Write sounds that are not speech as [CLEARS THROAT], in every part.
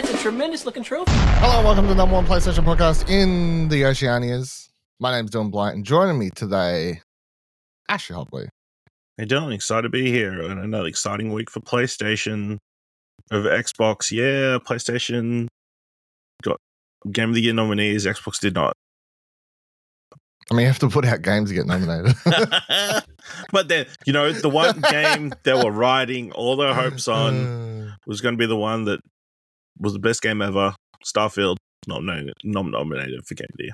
that's a tremendous looking trophy. Hello, welcome to the number one PlayStation podcast in the Oceanias. My name's Dylan Blight, and joining me today, Ashley Hobley. Hey Dylan, excited to be here and another exciting week for PlayStation over Xbox. Yeah, PlayStation got Game of the Year nominees. Xbox did not. I mean, you have to put out games to get nominated. [LAUGHS] [LAUGHS] but then, you know, the one [LAUGHS] game they were riding all their hopes on uh. was going to be the one that was the best game ever. Starfield, not nominated, nominated for Game of the Year.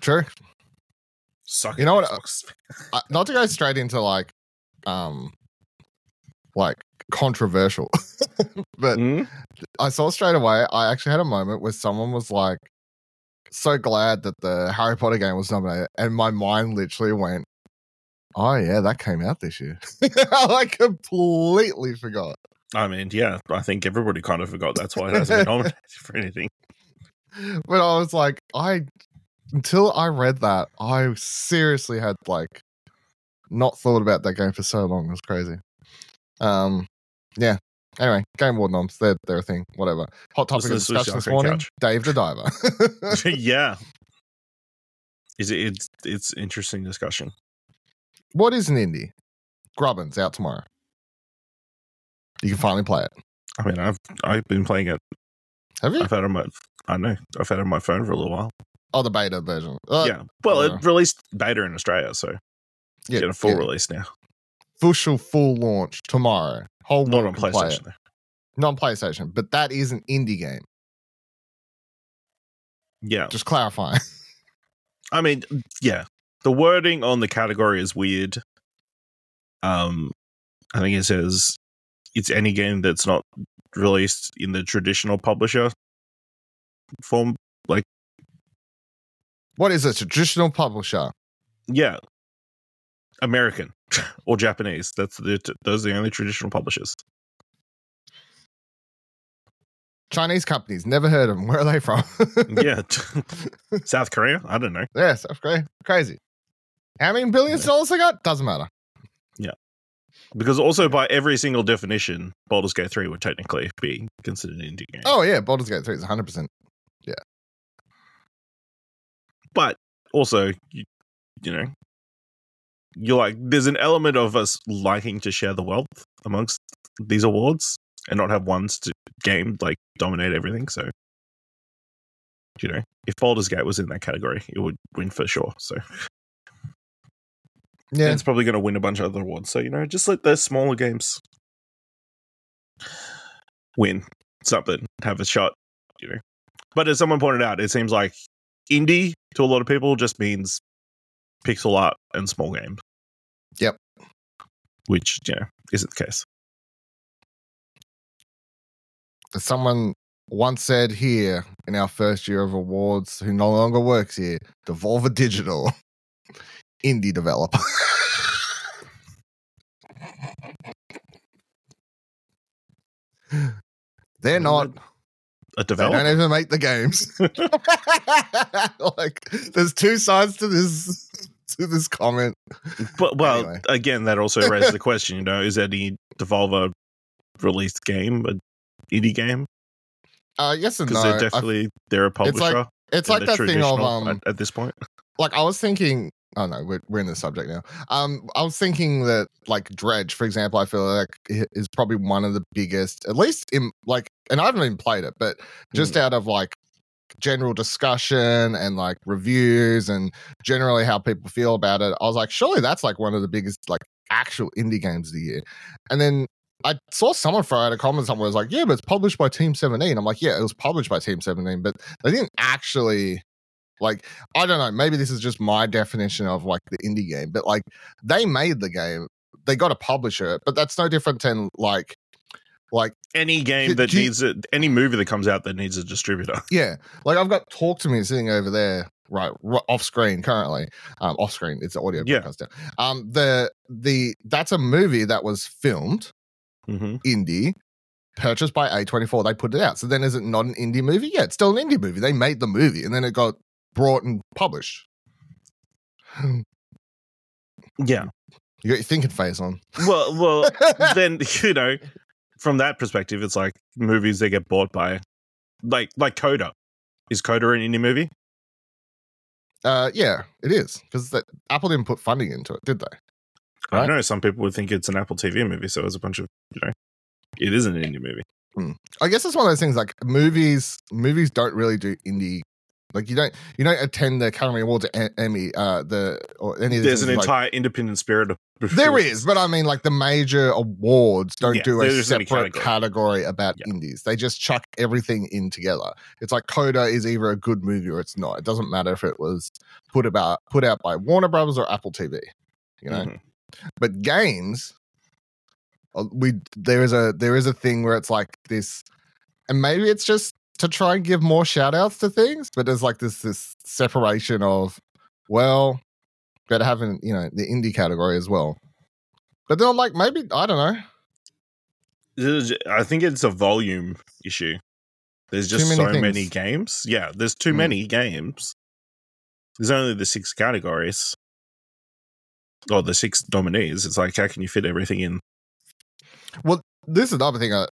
True. Suck You know what? Uh, not to go straight into like, um, like controversial, [LAUGHS] but Hmm? I saw straight away. I actually had a moment where someone was like, "So glad that the Harry Potter game was nominated," and my mind literally went, "Oh yeah, that came out this year." [LAUGHS] I completely forgot. I mean, yeah, I think everybody kind of forgot. That's why it hasn't been [LAUGHS] nominated for anything. But I was like, I until I read that, I seriously had like not thought about that game for so long. It was crazy. Um, yeah. Anyway, Game Award noms, they're, they're a thing. Whatever. Hot topic of discussion this morning: Couch. Dave the Diver. [LAUGHS] yeah. [LAUGHS] Is it, it's it's interesting discussion. what is an indie? Grubbins out tomorrow. You can finally play it. I mean, I've I've been playing it. Have you? I've had it on my I know I've had it on my phone for a little while. Oh, the beta version. Uh, yeah, well, uh, it released beta in Australia, so yeah, get a full yeah. release now. Official full launch tomorrow. Whole Not on play. PlayStation. though. Not on PlayStation, but that is an indie game. Yeah, Just clarifying. [LAUGHS] I mean, yeah, the wording on the category is weird. Um, I think it says it's any game that's not released in the traditional publisher form. Like, What is a traditional publisher? yeah, American [LAUGHS] or Japanese. That's the those are the only traditional publishers. Chinese companies. Never heard of them. [LAUGHS] Where are they from? [LAUGHS] yeah, South Korea. I don't know. yeah, South Korea. Crazy. How many billions of dollars they got? Doesn't matter. Because also by every single definition, Baldur's Gate 3 would technically be considered an indie game. Oh yeah, Baldur's Gate 3 is 100%. Yeah. But also, you, you know, you're like, there's an element of us liking to share the wealth amongst these awards and not have one st- game like dominate everything. So, you know, if Baldur's Gate was in that category, it would win for sure. So, Yeah. and it's probably going to win a bunch of other awards. So, you know, just let the smaller games win something, have a shot, you know. But as someone pointed out, it seems like indie to a lot of people just means pixel art and small games. Yep. Which, you know, isn't the case. As someone once said here in our first year of awards, who no longer works here, Devolver Digital, [LAUGHS] indie developer. [LAUGHS] They're not. A They developer. don't even make the games. [LAUGHS] [LAUGHS] like, there's two sides to this to this comment. But well, Anyway. again, that also raises the question. You know, is any Devolver released game a indie game? Uh, yes and no. Because they're I- definitely they're a publisher. It's like it's like that thing of um, at, at this point. like I was thinking. Oh no, we're we're in the subject now. Um, I was thinking that like Dredge, for example, I feel like is probably one of the biggest, at least in like, and I haven't even played it, but just Hmm. out of like general discussion and like reviews and generally how people feel about it, I was like, surely that's like one of the biggest like actual indie games of the year. And then I saw someone throw out a comment somewhere was like, yeah, but it's published by Team 17. I'm like, yeah, it was published by Team 17, but they didn't actually like I don't know, maybe this is just my definition of like the indie game, but like they made the game, they got a publisher, but that's no different than like like Any game that you- needs it, any movie that comes out that needs a distributor. [LAUGHS] yeah, like I've got Talk to Me sitting over there, right, ri- off screen currently, um, off screen. It's audio Yeah. podcast. Um, the the that's a movie that was filmed hmm indie, purchased by A24. They put it out. So then is it not an indie movie? Yeah, it's still an indie movie. They made the movie and then it got brought and published. Yeah. You got your thinking face on. Well, well, [LAUGHS] then you know, from that perspective, it's like movies that get bought by, like like Coda. Is Coda an indie movie? Uh, yeah, it is because Apple didn't put funding into it, did they? I Right. don't know. Some people would think it's an Apple TV movie, so it's a bunch of you know, it is an indie movie. I guess it's one of those things like movies. Movies don't really do indie. Like you don't you don't attend the Academy Awards, Emmy, uh, the or any of There's an like- entire independent spirit of There is, but I mean, like the major awards don't Yeah, do a separate category. category about Yeah. indies. They just chuck everything in together. It's like Coda is either a good movie or it's not. It doesn't matter if it was put about put out by Warner Brothers or Apple TV. You know, Mhm. but games, uh, we there is a there is a thing where it's like this, and maybe it's just to try and give more shout outs to things, but there's like this this separation of well, gotta have having you know the indie category as well. But then I'm like, maybe I don't know. There's- I think it's a volume issue. There's just many so many games. Yeah, there's too Mm. many games. There's only the six categories. Or the six nominees. It's like, how can you fit everything in? Well, this is another thing. I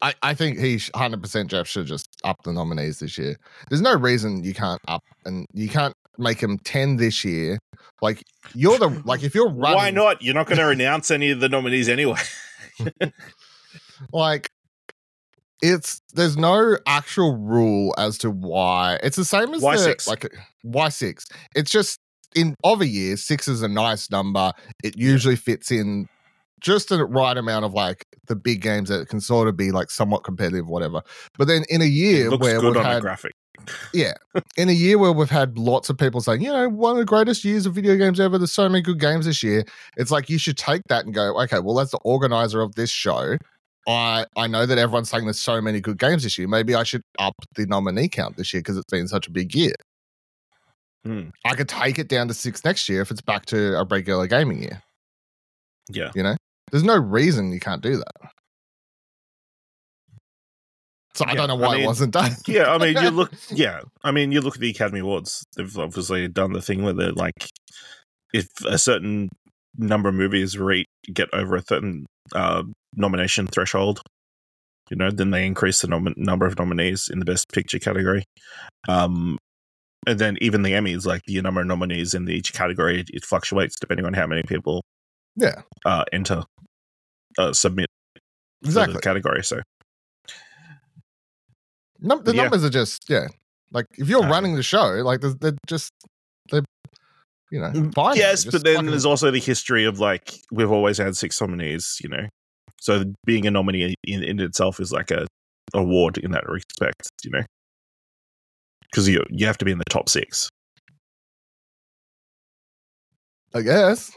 I, I think he 100 percent Geoff should just up the nominees this year. There's no reason you can't up and you can't make them 10 this year. Like you're the like if you're running Why not? You're not going to announce any of the nominees anyway. [LAUGHS] like it's there's no actual rule as to why it's the same as Why the, six? like why six it's just in other years six is a nice number it usually fits in just the right amount of like the big games that can sort of be like somewhat competitive whatever but then in a year where good we've on a had graphic. Yeah, [LAUGHS] in a year where we've had lots of people saying, you know, one of the greatest years of video games ever. There's so many good games this year. It's like you should take that and go, okay, well, as the organizer of this show, I I know that everyone's saying there's so many good games this year. Maybe I should up the nominee count this year because it's been such a big year. Hmm. I could take it down to six next year if it's back to a regular gaming year. Yeah. You know, there's no reason you can't do that. So I Yeah, don't know I why it wasn't done. Yeah, I mean, you look. [LAUGHS] Yeah, I mean, you look at the Academy Awards. They've obviously done the thing where they're like, if a certain number of movies re- get over a certain uh, nomination threshold, you know, then they increase the nom- number of nominees in the Best Picture category. Um, and then even the Emmys, like the number of nominees in each category, it fluctuates depending on how many people yeah, uh, enter, uh, submit exactly. the category. So Num- the Yeah. numbers are just yeah. Like if you're running the show, like they're, they're just they're you know fine. Mm, Yes, but then there's also the history of like we've always had six nominees, you know. So being a nominee in, in itself is like a award in that respect, you know, because you you have to be in the top six. I guess.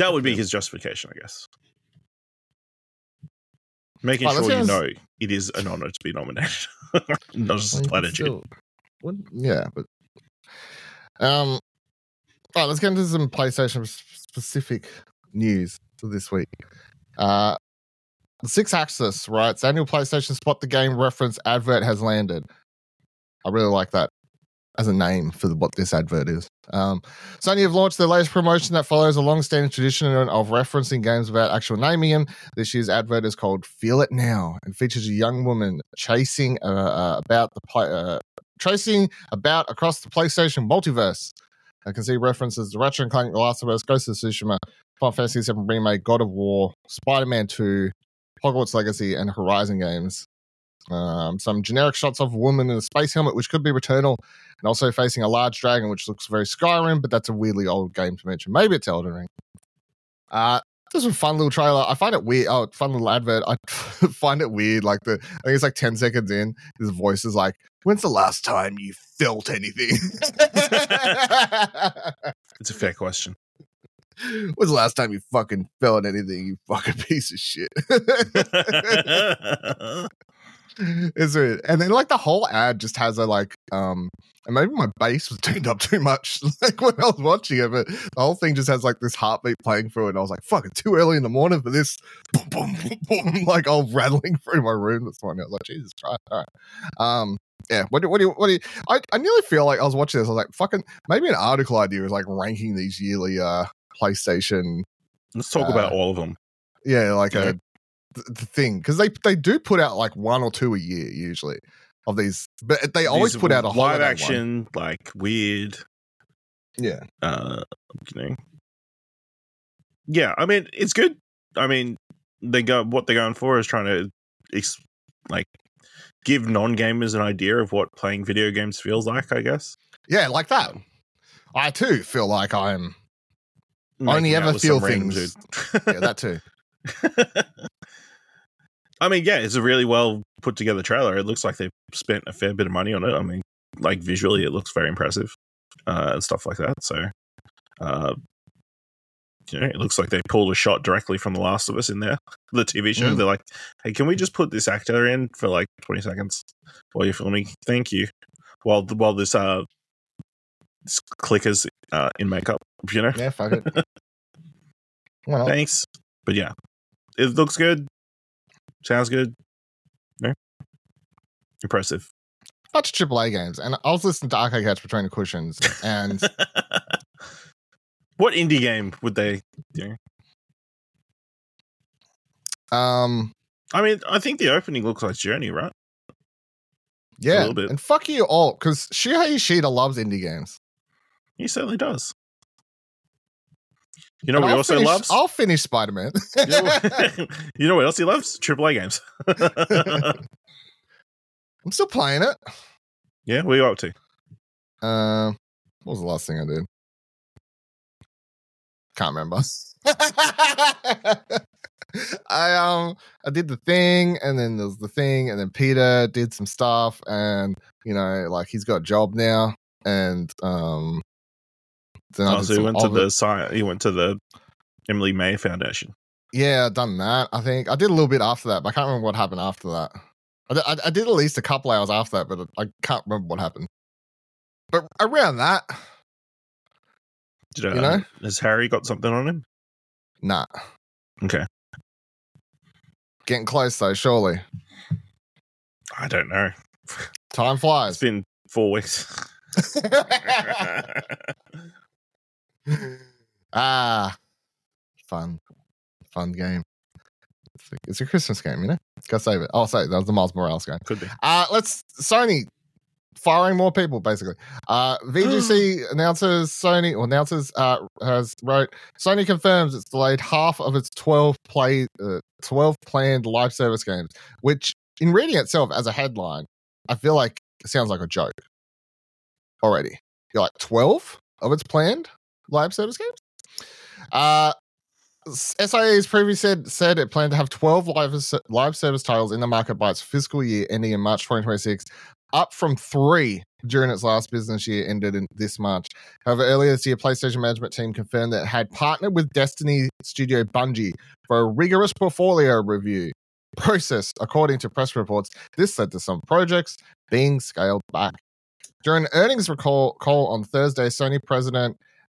That would be his justification, I guess. Making Oh, sure you know it is an honor to be nominated, [LAUGHS] not just a platitude. still- yeah, but um, all right, let's get into some PlayStation specific news for this week. Uh, the SixthAxis writes annual PlayStation Spot the Game reference advert has landed. I really like that as a name for what this advert is. Um, Sony have launched their latest promotion that follows a long-standing tradition of referencing games without actual naming them. This year's advert is called "Feel It Now" and features a young woman chasing uh, uh, about the uh, tracing about across the PlayStation multiverse. I can see references to Ratchet and Clank, The Last of Us, Ghost of Tsushima, Final Fantasy VII Remake, God of War, Spider-Man 2, Hogwarts Legacy, and Horizon games. Um, some generic shots of a woman in a space helmet, which could be Returnal, and also facing a large dragon, which looks very Skyrim, but that's a weirdly old game to mention. Maybe it's Elden Ring. Uh, this is a fun little trailer. I find it weird. Oh, fun little advert. I [LAUGHS] find it weird. Like the, I think it's like ten seconds in. His voice is like, "When's the last time you felt anything?" [LAUGHS] It's a fair question. When's the last time you fucking felt anything? You fucking piece of shit. [LAUGHS] Is it? And then like the whole ad just has a like um and maybe my bass was [LAUGHS] tuned up too much like when I was watching it, but the whole thing just has like this heartbeat playing through it. And I was like, fuck, it's too early in the morning for this boom, boom, boom, boom, [LAUGHS] like all rattling through my room this morning. I was like, Jesus Christ. All right. Um yeah, what do what do you what do you I, I nearly feel like I was watching this, I was like, fucking maybe an article idea is like ranking these yearly uh PlayStation Let's talk Uh, about all of them. Yeah, like Yeah. a th- th- thing because they they do put out like one or two a year usually of these, but they always These put out a live holiday one. action, like weird. Yeah, Uh, you know. Yeah, I mean it's good. I mean they go what they're going for is trying to ex- like give non gamers an idea of what playing video games feels like. I guess. yeah, like that. I too feel like I'm. Only Making out ever feel things. Yeah, that too. [LAUGHS] [LAUGHS] I mean, yeah, it's a really well put together trailer. It looks like they've spent a fair bit of money on it. I mean, like visually, it looks very impressive uh, and stuff like that. So, uh, you know, it looks like they pulled a shot directly from The Last of Us in there, [LAUGHS] the TV show. Mm. They're like, "Hey, can we just put this actor in for like twenty seconds while you're filming? Thank you." While while this uh, this clickers uh, in makeup, you know. Yeah, fuck it. [LAUGHS] Not? Thanks. But yeah, it looks good. Sounds good. No, impressive. Bunch of AAA games, and I was listening to Arcade Catch Between the Cushions, and [LAUGHS] what indie game would they? You know? um, I mean, I think the opening looks like Journey, right? yeah, A little bit. and fuck you all because Shuhei Yoshida loves indie games. He certainly does. You know what he I'll also finish, loves? I'll finish Spider Man. you, know what, [LAUGHS] you know what else he loves? AAA games. [LAUGHS] I'm still playing it. yeah, what are you up to? Um, what was the last thing I did? Can't remember. [LAUGHS] I um I did the thing and then there's the thing and then Peter did some stuff and you know like he's got a job now and um then Oh, so he went to the sci- he went to the Emily May Foundation. yeah I've done that I think I did a little bit after that but I can't remember what happened after that I did, I, I did at least a couple hours after that but I can't remember what happened but around that Did, uh, You know? has Harry got something on him? nah Okay, getting close though surely I don't know. time flies. It's been four weeks. [LAUGHS] [LAUGHS] [LAUGHS] ah, fun, fun game. It's a, it's a Christmas game, you know. Gotta save it. Oh, sorry, that was the Miles Morales game. Could be. Uh let's Sony firing more people basically. Uh VGC [GASPS] announces Sony or announces uh has wrote Sony confirms it's delayed half of its 12 play uh, 12 planned live service games, which in reading itself as a headline, I feel like it sounds like a joke already. You're like 12 of its planned live service games? Uh has previously said, said it planned to have 12 live, live service titles in the market by its fiscal year ending in March 2026, up from three during its last business year ended in this March. However, earlier this year, PlayStation management team confirmed that it had partnered with Destiny studio Bungie for a rigorous portfolio review process. According to press reports, this led to some projects being scaled back. During an earnings recall call on Thursday, Sony president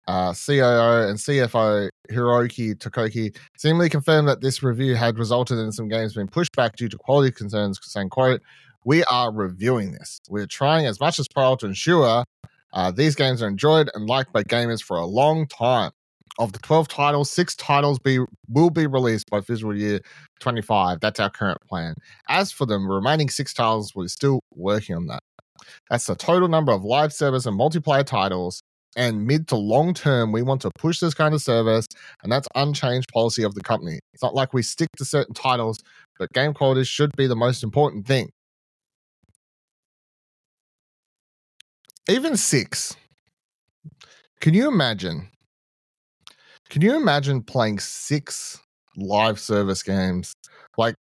uh, COO and CFO Hiroki Totoki seemingly confirmed that this review had resulted in some games being pushed back due to quality concerns, saying, quote, we are reviewing this. We're trying as much as possible to ensure uh, these games are enjoyed and liked by gamers for a long time. Of the 12 titles, six titles be will be released by fiscal year 25. That's our current plan. As for the remaining six titles, we're still working on that. That's the total number of live service and multiplayer titles and mid to long term, we want to push this kind of service, and that's unchanged policy of the company. It's not like we stick to certain titles, but game quality should be the most important thing. Even six. Can you imagine? Can you imagine playing six live service games? Like,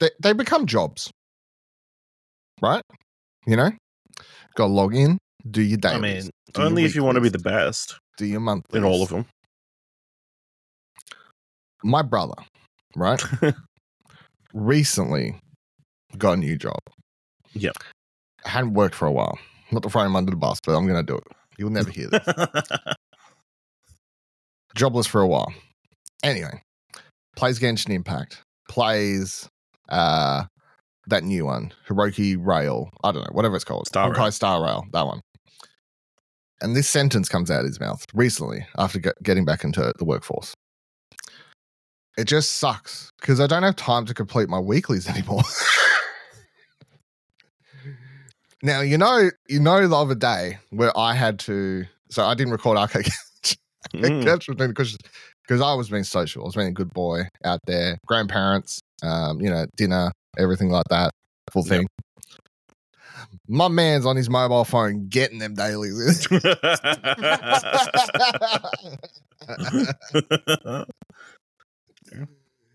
they, they become jobs, right? You know, got to log in, do your dailies. I mean, only if you want to be the best do your monthly in all of them. My brother, right, [LAUGHS] recently got a new job. Yep. hadn't worked for a while. Not to throw him under the bus, but I'm going to do it. You'll never hear this. [LAUGHS] Jobless for a while. Anyway, plays Genshin Impact. Plays uh that new one, Hiroki Rail. I don't know, whatever it's called. Star Honkai Rail. Star Rail, that one. And this sentence comes out of his mouth recently after get, getting back into the workforce. it just sucks because I don't have time to complete my weeklies anymore. [LAUGHS] now you know, you know, the other day where I had to, so I didn't record arcade Mm. because because I was being social. I was being a good boy out there. Grandparents, um, you know, dinner, everything like that, full Yep. My man's on his mobile phone getting them dailies. [LAUGHS]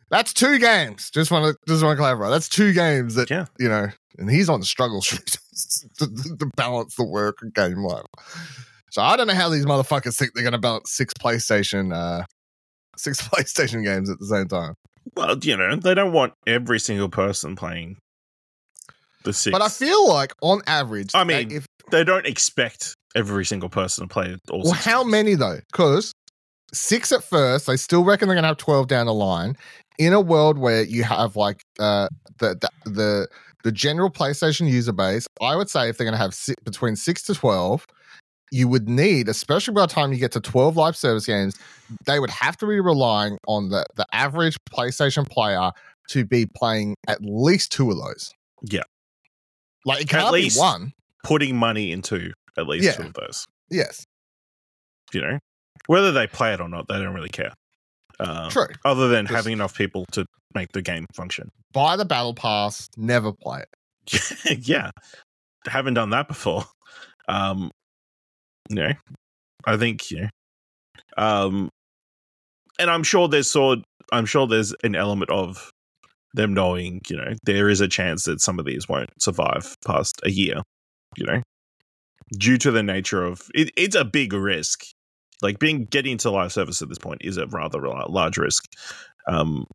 That's two games. Just want to just want to clarify. That's two games that Yeah. you know, and he's on the struggle street [LAUGHS] to, to balance the work and game life. So I don't know how these motherfuckers think they're going to balance six PlayStation, uh, six [LAUGHS] PlayStation games at the same time. well, you know, they don't want every single person playing the six. But I feel like on average, I mean, if they don't expect every single person to play all well, how games. many though? Because six at first, they still reckon they're going to have twelve down the line. In a world where you have like uh, the, the the the general PlayStation user base, I would say if they're going to have si- between six to twelve, you would need, especially by the time you get to twelve live service games, they would have to be relying on the the average PlayStation player to be playing at least two of those. Yeah. Like it can't least- be one. Putting money into at least Yeah. two of those. Yes, You know, whether they play it or not, they don't really care. Uh, true. Other than Just- having enough people to make the game function. Buy the battle pass, never play it. [LAUGHS] yeah, haven't done that before. Um, you know, I think you know, um, and I'm sure there's sort. I'm sure there's an element of them knowing, you know, there is a chance that some of these won't survive past a year. You know, due to the nature of it, it's a big risk. Like being getting into live service at this point is a rather large risk. Um,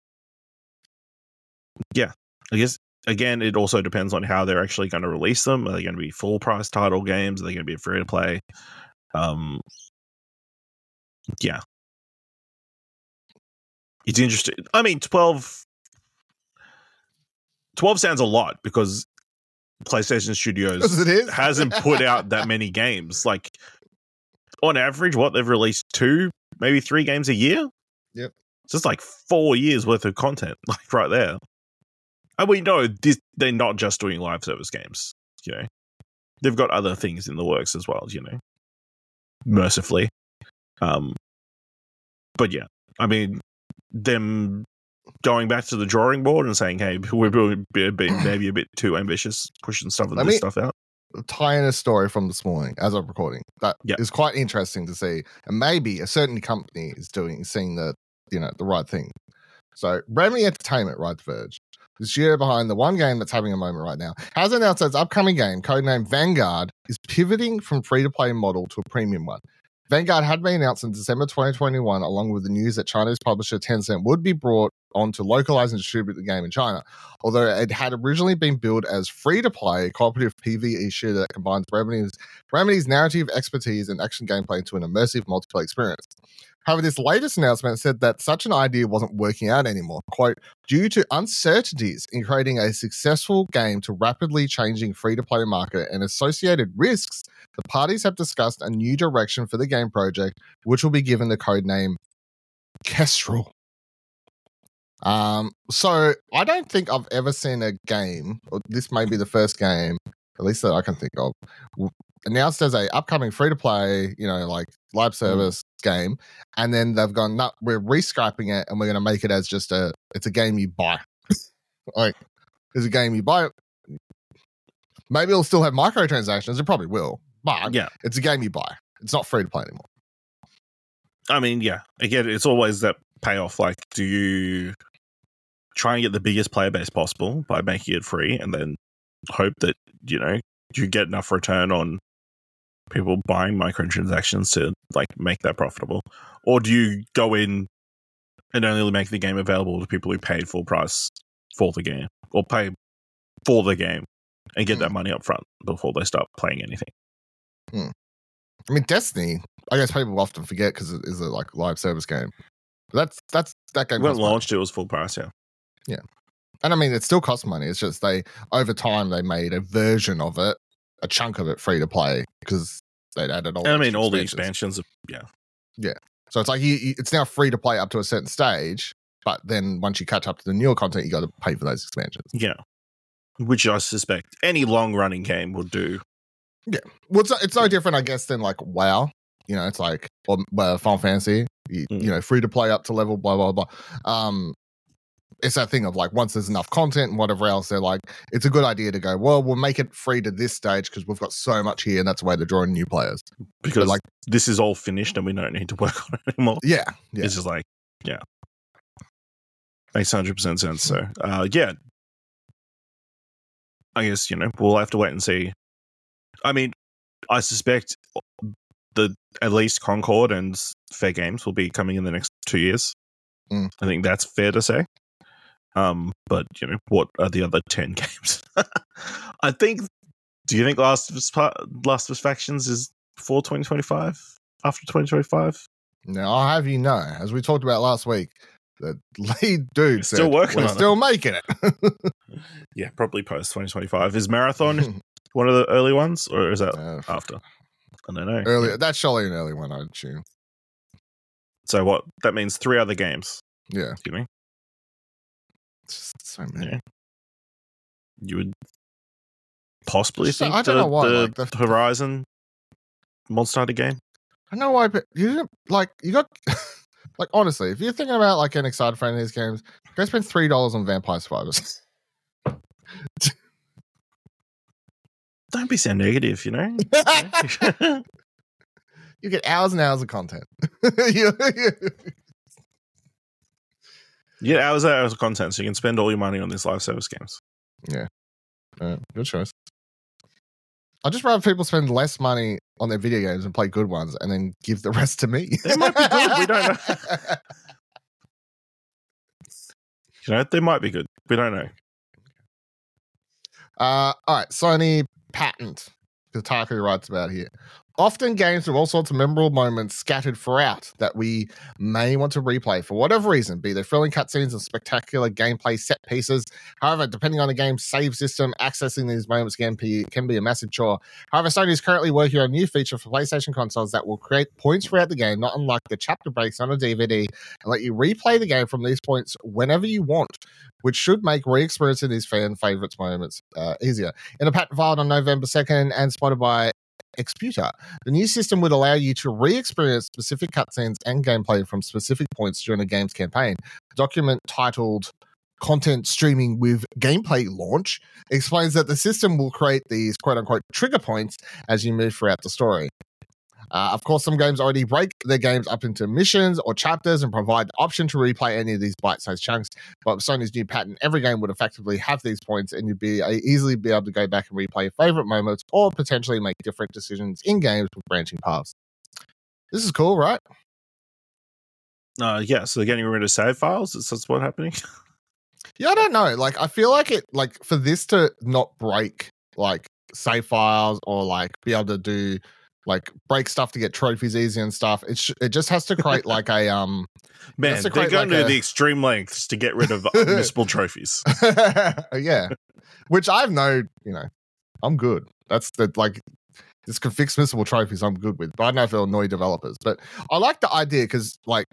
yeah, I guess again, it also depends on how they're actually going to release them. Are they going to be full price title games? Are they going to be free to play? Um, yeah, it's interesting. I mean, 12, 12 sounds a lot because PlayStation Studios [LAUGHS] hasn't put out that many games. Like on average, what they've released two, maybe three games a year. Yep. It's just like four years worth of content, [LAUGHS] like right there. And we know this, they're not just doing live service games. You know, they've got other things in the works as well. You know, mercifully. Um, but yeah, I mean, them going back to the drawing board and saying, "Hey, we're being [CLEARS THROAT] maybe a bit too ambitious, pushing stuff Let this me- stuff out." tie in a story from this morning as I'm recording. That is Yeah. quite interesting to see. And maybe a certain company is doing seeing the you know the right thing. So Remedy Entertainment, right, The Verge. This year behind the one game that's having a moment right now, has announced its upcoming game, codenamed Vanguard, is pivoting from free to play model to a premium one. Vanguard had been announced in December 2021, along with the news that Chinese publisher Tencent would be brought on to localize and distribute the game in China. Although it had originally been billed as free to play cooperative PvE shooter that combines Remedy's, Remedy's narrative expertise and action gameplay into an immersive multiplayer experience. However, this latest announcement said that such an idea wasn't working out anymore. Quote, due to uncertainties in creating a successful game to rapidly changing free to play market and associated risks, the parties have discussed a new direction for the game project, which will be given the code name Kestrel. Um, so I don't think I've ever seen a game, this may be the first game, at least that I can think of, announced as a upcoming free to play, you know, like live mm. service game, and then they've gone, no, we're rescrapping it and we're gonna make it as just a it's a game you buy. [LAUGHS] like it's a game you buy. Maybe it'll still have microtransactions, it probably will, but Yeah, it's a game you buy. It's not free to play anymore. I mean, yeah. Again, it's always that payoff. Like, do you try and get the biggest player base possible by making it free, and then hope that you know you get enough return on people buying microtransactions to like make that profitable, or do you go in and only make the game available to people who paid full price for the game or pay for the game and get hmm. that money up front before they start playing anything? Hmm. I mean, Destiny. I guess people often forget because it is a like live service game. But that's that's that game. When it costs money. launched, it was full price. Yeah, yeah. and I mean, it still costs money. It's just they over time they made a version of it, a chunk of it free to play because they'd added all. And I the mean, all the expansions. expansions. Yeah. So it's like you, you, it's now free to play up to a certain stage, but then once you catch up to the newer content, you got to pay for those expansions. Yeah. Which I suspect any long running game will do. Yeah, well, it's, it's no different, I guess, than like WoW. You know, it's like or uh, Final Fantasy. You, Mm. you know, free to play up to level, blah blah blah. Um, it's that thing of like once there's enough content and whatever else, they're like, it's a good idea to go. Well, we'll make it free to this stage because we've got so much here, and that's why they're drawing new players. Because like- like this is all finished and we don't need to work [LAUGHS] on it anymore. Yeah, yeah. It's just like, yeah. Makes hundred percent sense. So uh yeah. I guess, you know, we'll have to wait and see. I mean, I suspect the at least Concord and Fairgames will be coming in the next two years. Mm. I think that's fair to say. Um, but you know, what are the other ten [LAUGHS] games? I think. Do you think Last of Us Last of Us Factions is before twenty twenty five? After twenty twenty five? Now, I'll have you know, as we talked about last week, the [LAUGHS] lead dude Still said, working We're on it." still making it. [LAUGHS] Yeah, probably post twenty twenty five. Is Marathon one of the early ones, or is that Uh, after? I don't know. early, that's surely an early one, I'd assume. So what? That means three other games. Yeah, You know, so many. Yeah. you would possibly So, think I don't the, know why, the like, the- Horizon Monster Hunter game. I know why, but you didn't like you got [LAUGHS] like honestly, if you're thinking about like an excited any of these games, go spend three dollars on Vampire Survivors. [LAUGHS] Don't be so negative. You know. [LAUGHS] you get hours and hours of content. You- you- yeah, hours and hours of content, so you can spend all your money on these live service games. Yeah, uh, good choice. I'd just rather people spend less money on their video games and play good ones and then give the [LAUGHS] rest to me. They might be good, we don't know. [LAUGHS] You know, they might be good. We don't know. Uh, all right, Sony patent. the Kotaku writes about here. Often games with all sorts of memorable moments scattered throughout that we may want to replay for whatever reason, be they thrilling cutscenes and spectacular gameplay set pieces. However, depending on the game's save system, accessing these moments can be, can be a massive chore. However, Sony is currently working on a new feature for PlayStation consoles that will create points throughout the game, not unlike the chapter breaks on a DVD, and let you replay the game from these points whenever you want, which should make re-experiencing these fan favorites moments uh, easier. In a patent filed on November 2nd and spotted by Exputer, the new system would allow you to re experience specific cutscenes and gameplay from specific points during a game's campaign. A document titled Content Streaming with Gameplay Launch explains that the system will create these quote unquote trigger points as you move throughout the story. Uh, of course, some games already break their games up into missions or chapters and provide the option to replay any of these bite-sized chunks. But with Sony's new patent, every game would effectively have these points, and you'd be uh, easily be able to go back and replay your favorite moments, or potentially make different decisions in games with branching paths. This is cool, right? Uh, yeah, so they're getting rid of save files. Is that's what's happening? [LAUGHS] Yeah, I don't know. Like, I feel like it, like, for this to not break like save files or like be able to do like break stuff to get trophies easy and stuff. It sh- it just has to create [LAUGHS] like a um Man, they're going like to a- the extreme lengths to get rid of missable [LAUGHS] trophies. [LAUGHS] yeah, which I've no, you know, I'm good. That's the like this can fix missable trophies. I'm good with, but I don't know if it'll annoy developers. But I like the idea because like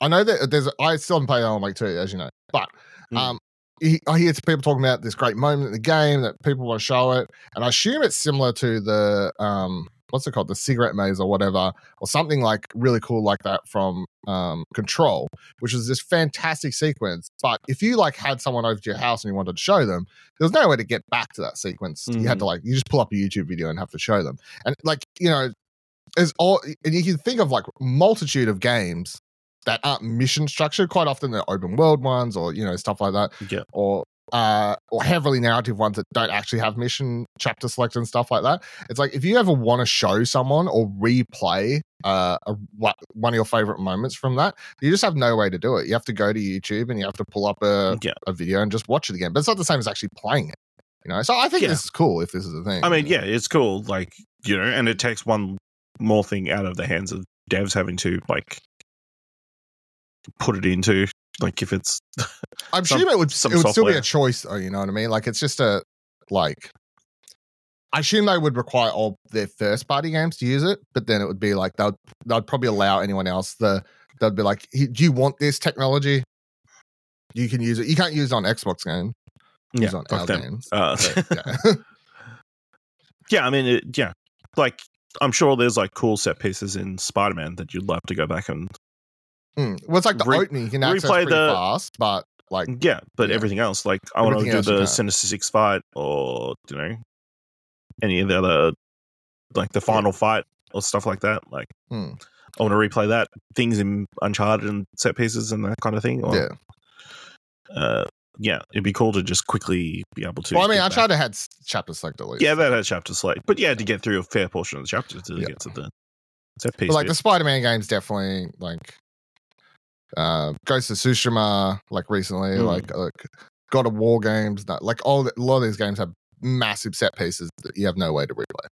I know that there's I still haven't played Alan Wake 2, as you know, but Mm. um. he- I hear people talking about this great moment in the game that people want to show it, and I assume it's similar to the um, what's it called, the cigarette maze or whatever, or something like really cool like that from um, Control, which is this fantastic sequence. But if you like had someone over to your house and you wanted to show them, there was no way to get back to that sequence. You had to like you just pull up a YouTube video and have to show them, and like you know, there's all and you can think of like multitude of games that aren't mission structured. Quite often they're open world ones or you know stuff like that Yeah. or uh or heavily narrative ones that don't actually have mission chapter select and stuff like that it's like if you ever want to show someone or replay uh a, one of your favorite moments from that you just have no way to do it you have to go to youtube and you have to pull up a, Yeah. a video and just watch it again but it's not the same as actually playing it you know so i think Yeah. this is cool if this is a thing I mean, yeah, it's cool. Like, you know, and it takes one more thing out of the hands of devs having to, like, put it into, like, if it's. i'm some- sure it would some it would still be a choice though you know what i mean like it's just a like I assume they would require all their first party games to use it, but then it would be like they'd they'd probably allow anyone else the they'd be like, "Do you want this technology?" you can use it. You can't use it on Xbox game. Yeah, Use it on fuck our them. games. Uh, [LAUGHS] yeah. [LAUGHS] yeah, I mean, it, yeah, like I'm sure there's like cool set pieces in Spider-Man that you'd love to go back and Mm. Well, it's like the Re- opening you can access replay pretty the- fast, but like yeah, but Yeah. everything else, like I want to do the. Sinister Six fight or you know any of the other like the final fight or stuff like that. Like Hmm. I want to replay that things in Uncharted and set pieces and that kind of thing. Or, yeah. uh, yeah, it'd be cool to just quickly be able to. Well, I mean, I tried to had s- chapter select at least. Yeah, that had chapter select, but you had to get through a fair portion of the chapter to Yeah. get to the set piece. But like bit. the Spider-Man games, definitely like uh, Ghost of Tsushima, like recently, Mm. like like God of War games, that- like all a lot of these games have massive set pieces that you have no way to replay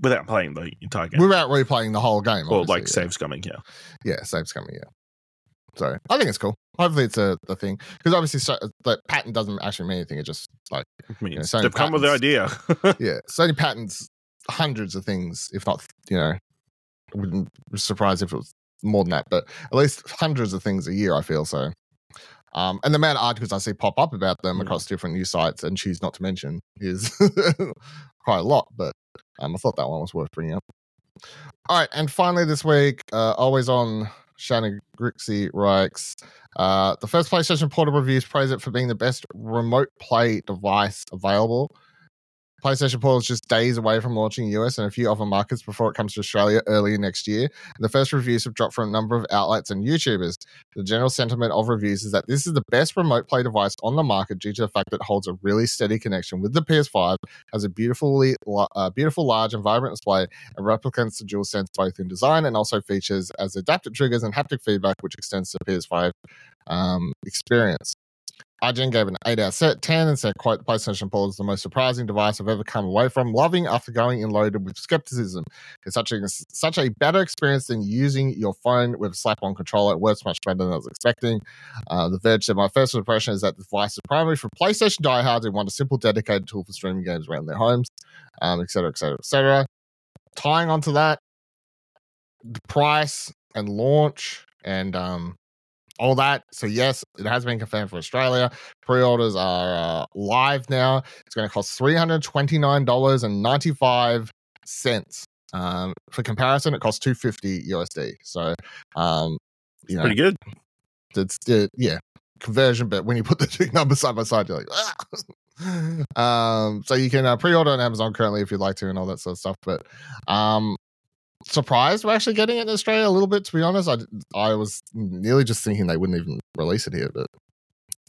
without playing the entire game without replaying the whole game. or like yeah. saves coming. Yeah, yeah, saves coming. Yeah, so I think it's cool. Hopefully, it's a the thing because obviously, so, the patent doesn't actually mean anything. It just like I mean, Yeah, Sony they've come with the idea. [LAUGHS] yeah, Sony patents hundreds of things, if not you know, wouldn't be surprised if it was more than that, but at least hundreds of things a year. I feel so. Um, and the amount of articles I see pop up about them Mm. across different news sites and choose not to mention is [LAUGHS] quite a lot. But um, I thought that one was worth bringing up. All right, and finally this week, uh, always on Shannon Grixti writes, uh, the first PlayStation Portal reviews praise it for being the best remote play device available. PlayStation Portal is just days away from launching in the US and a few other markets before it comes to Australia early next year. The first reviews have dropped from a number of outlets and YouTubers. The general sentiment of reviews is that this is the best remote play device on the market due to the fact that it holds a really steady connection with the PS5, has a beautifully, uh, beautiful, large, and vibrant display, and replicates the DualSense both in design and also features as adaptive triggers and haptic feedback, which extends to PS5 um, experience. IGN gave an 8 out of 10 and said, quote, the PlayStation Portal is the most surprising device I've ever come away from, loving after going in loaded with skepticism. It's such a, such a better experience than using your phone with a slap-on controller. It works much better than I was expecting. Uh, the Verge said, my first impression is that the device is primarily for PlayStation diehards who want a simple, dedicated tool for streaming games around their homes, um, et cetera, et cetera, et cetera. Tying onto that, the price and launch and um, all that. So yes, it has been confirmed for Australia. Pre-orders are uh, live now. It's going to cost three hundred twenty-nine dollars and ninety-five cents. Um, for comparison, it costs two fifty USD. So, um, you know, Pretty good. it's uh, yeah conversion, but when you put the two [LAUGHS] numbers side by side, you're like, ah! [LAUGHS] um, so you can uh, pre-order on Amazon currently if you'd like to, and all that sort of stuff. But um, surprised we're actually getting it in Australia a little bit. To be honest, I I was nearly just thinking they wouldn't even release it here, but.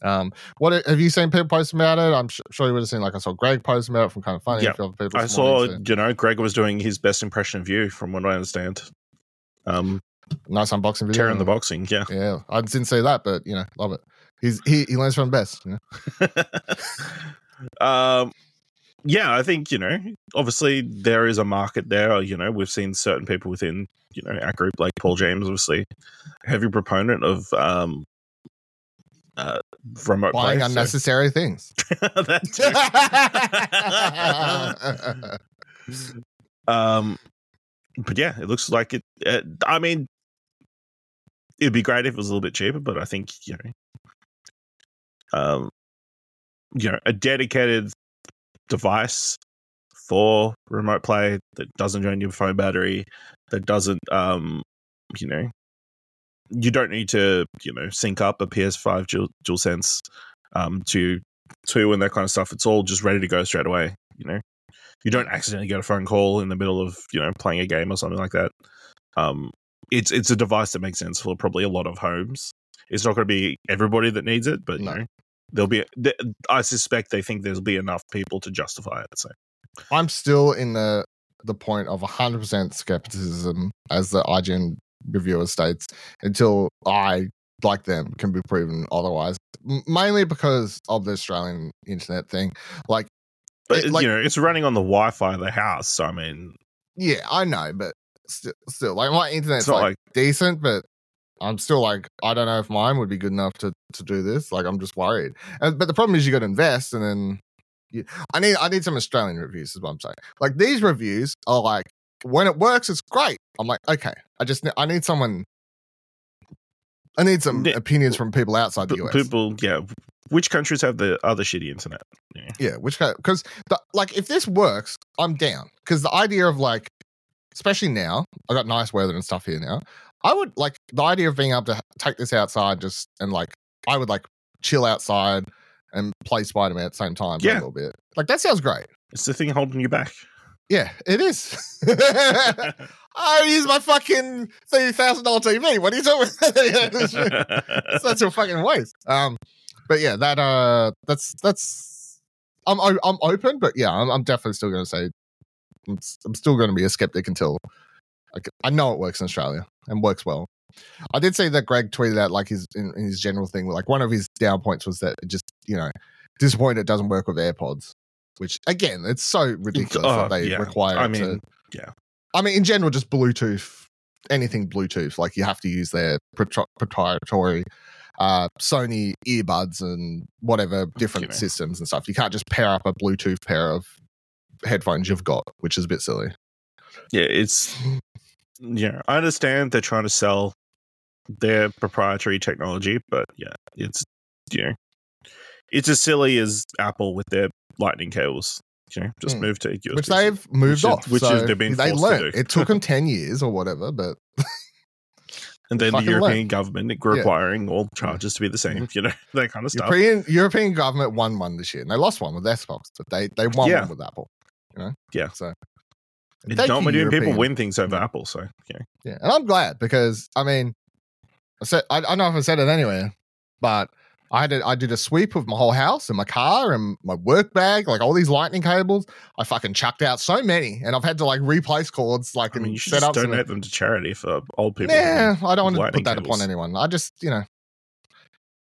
Um, what have you seen people post about it? I'm su- sure you would have seen, like I saw Greg post about it from Kinda Funny. Yeah. other people I saw, morning, so you know, Greg was doing his best impression of you, from what I understand. Um, nice unboxing video. tearing the boxing, yeah. Yeah, I didn't see that, but you know, love it. He's he he learns from the best. You know? [LAUGHS] um, yeah, I think you know. Obviously, there is a market there. You know, we've seen certain people within you know our group, like Paul James, obviously, heavy proponent of um, uh, remote Buying play, so- unnecessary things. [LAUGHS] that too. [LAUGHS] um, but yeah, it looks like it. Uh, I mean, it'd be great if it was a little bit cheaper, but I think you know, um, you know, a dedicated device for remote play that doesn't drain your phone battery, that doesn't, um, you know, you don't need to, you know, sync up a PS5 Dual, DualSense um, to two and that kind of stuff. It's all just ready to go straight away. You know, you don't accidentally get a phone call in the middle of you know playing a game or something like that. Um, it's it's a device that makes sense for probably a lot of homes. It's not going to be everybody that needs it, but No. you know, there'll be. I suspect they think there'll be enough people to justify it. So I'm still in the the point of 100% skepticism, as the IGN reviewer states, until I, like them, can be proven otherwise. Mainly because of the Australian internet thing. Like, But It, uh, like- you know, it's running on the Wi-Fi of the house. So I mean, yeah, I know, but still, still like my internet's like, like, decent, but I'm still like, I don't know if mine would be good enough to to do this. Like, I'm just worried. And, but the problem is, you got to invest, and then you, I need I need some Australian reviews. Is what I'm saying. Like these reviews are like, when it works, it's great. I'm like, okay, I just I need someone I need some Yeah. opinions from people outside the US. people, yeah. Which countries have the other shitty internet? Yeah. Yeah, which because like if this works, I'm down. Because the idea of like, especially now, I got nice weather and stuff here now. I would like the idea of being able to take this outside just and like I would like chill outside and play Spider Man at the same time for a little bit. Like that sounds great. It's the thing holding you back. Yeah, it is. [LAUGHS] [LAUGHS] I use my fucking thirty thousand dollar TV. What are you talking [LAUGHS] about? That's a fucking waste. Um, but yeah, that uh, that's that's. I'm I'm open, but yeah, I'm, I'm definitely still going to say I'm still going to be a skeptic until I, know it works in Australia and works well. I did see that Greg tweeted out like his in, in his general thing. Like one of his down points was that it just you know disappointed it doesn't work with AirPods, which again it's so ridiculous Oh, that they yeah. require. I it to- mean, yeah. I mean, in general, just Bluetooth, anything Bluetooth, like you have to use their proprietary uh, Sony earbuds and whatever different know. systems and stuff. You can't just pair up a Bluetooth pair of headphones you've got, which is a bit silly. Yeah, it's yeah. I understand they're trying to sell their proprietary technology, but yeah, it's you know, it's as silly as Apple with their lightning cables. You know, just Hmm. move to USB. which they've moved Which is- off. which is they've been they learned. do. It took them [LAUGHS] 10 years or whatever, but [LAUGHS] and then the European learn. government requiring all charges to be the same. [LAUGHS] You know, that kind of stuff. European, European government won one this year. And they lost one with Xbox, but they, they won Yeah. one with Apple. You know? Yeah. So It's not many people win things over. Apple, so yeah. Yeah, and I'm glad because I mean, I said I, I don't know if I said it anywhere, but I did I did a sweep of my whole house and my car and my work bag, like all these lightning cables. I fucking chucked out so many, and I've had to like replace cords, like I mean, and you should set up. donate them to charity for old people. Yeah, I don't want to put that cables. upon anyone. I just you know,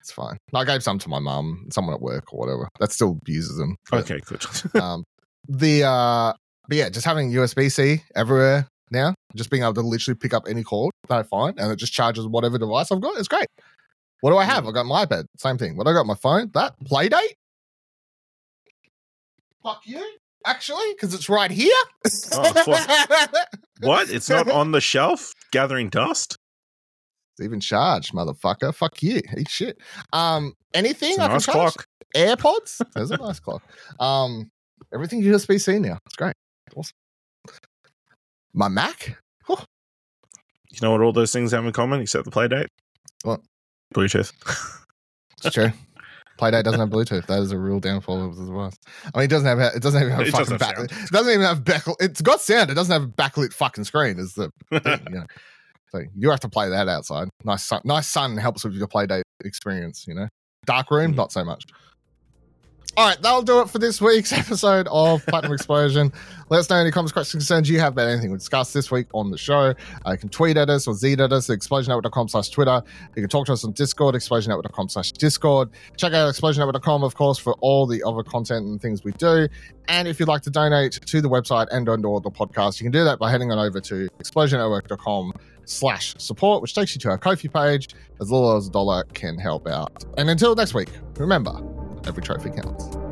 it's fine. I gave some to my mum, someone at work or whatever that still uses them. but- Okay, good. [LAUGHS] um the uh but yeah just having usb-c everywhere now just being able to literally pick up any cord that i find and it just charges whatever device i've got it's great what do i have i got my ipad same thing what i got my phone that playdate fuck you actually because it's right here Oh, [LAUGHS] what? It's not on the shelf gathering dust? it's even charged motherfucker fuck you eat shit um anything It's a I can nice charge? clock. AirPods. There's a nice clock. Um, everything USB C now. It's great. Awesome. My Mac. You know what all those things have in common except the Playdate? What? Bluetooth. It's true. Playdate doesn't have Bluetooth. That is a real downfall of the device. I mean, it doesn't have. It doesn't even have It fucking doesn't backlit. sound. It doesn't even have backlit. It's got sound. It doesn't have a backlit fucking screen. Is the [LAUGHS] thing, you know. So you have to play that outside. Nice sun. Nice sun helps with your Playdate experience. You know, dark room Mhm. not so much. All right, that'll do it for this week's [LAUGHS] episode of Platinum Explosion. Let us know any comments, questions, concerns you have about anything we discussed this week on the show. Uh, you can tweet at us or z at us at explosionnetwork.com slash Twitter. You can talk to us on Discord, explosionnetwork.com slash Discord. Check out explosionnetwork.com, of course, for all the other content and things we do. And if you'd like to donate to the website and on the podcast, you can do that by heading on over to explosionnetwork.com slash support, which takes you to our Ko-fi page. As little as a dollar can help out. And until next week, remember, every trophy counts.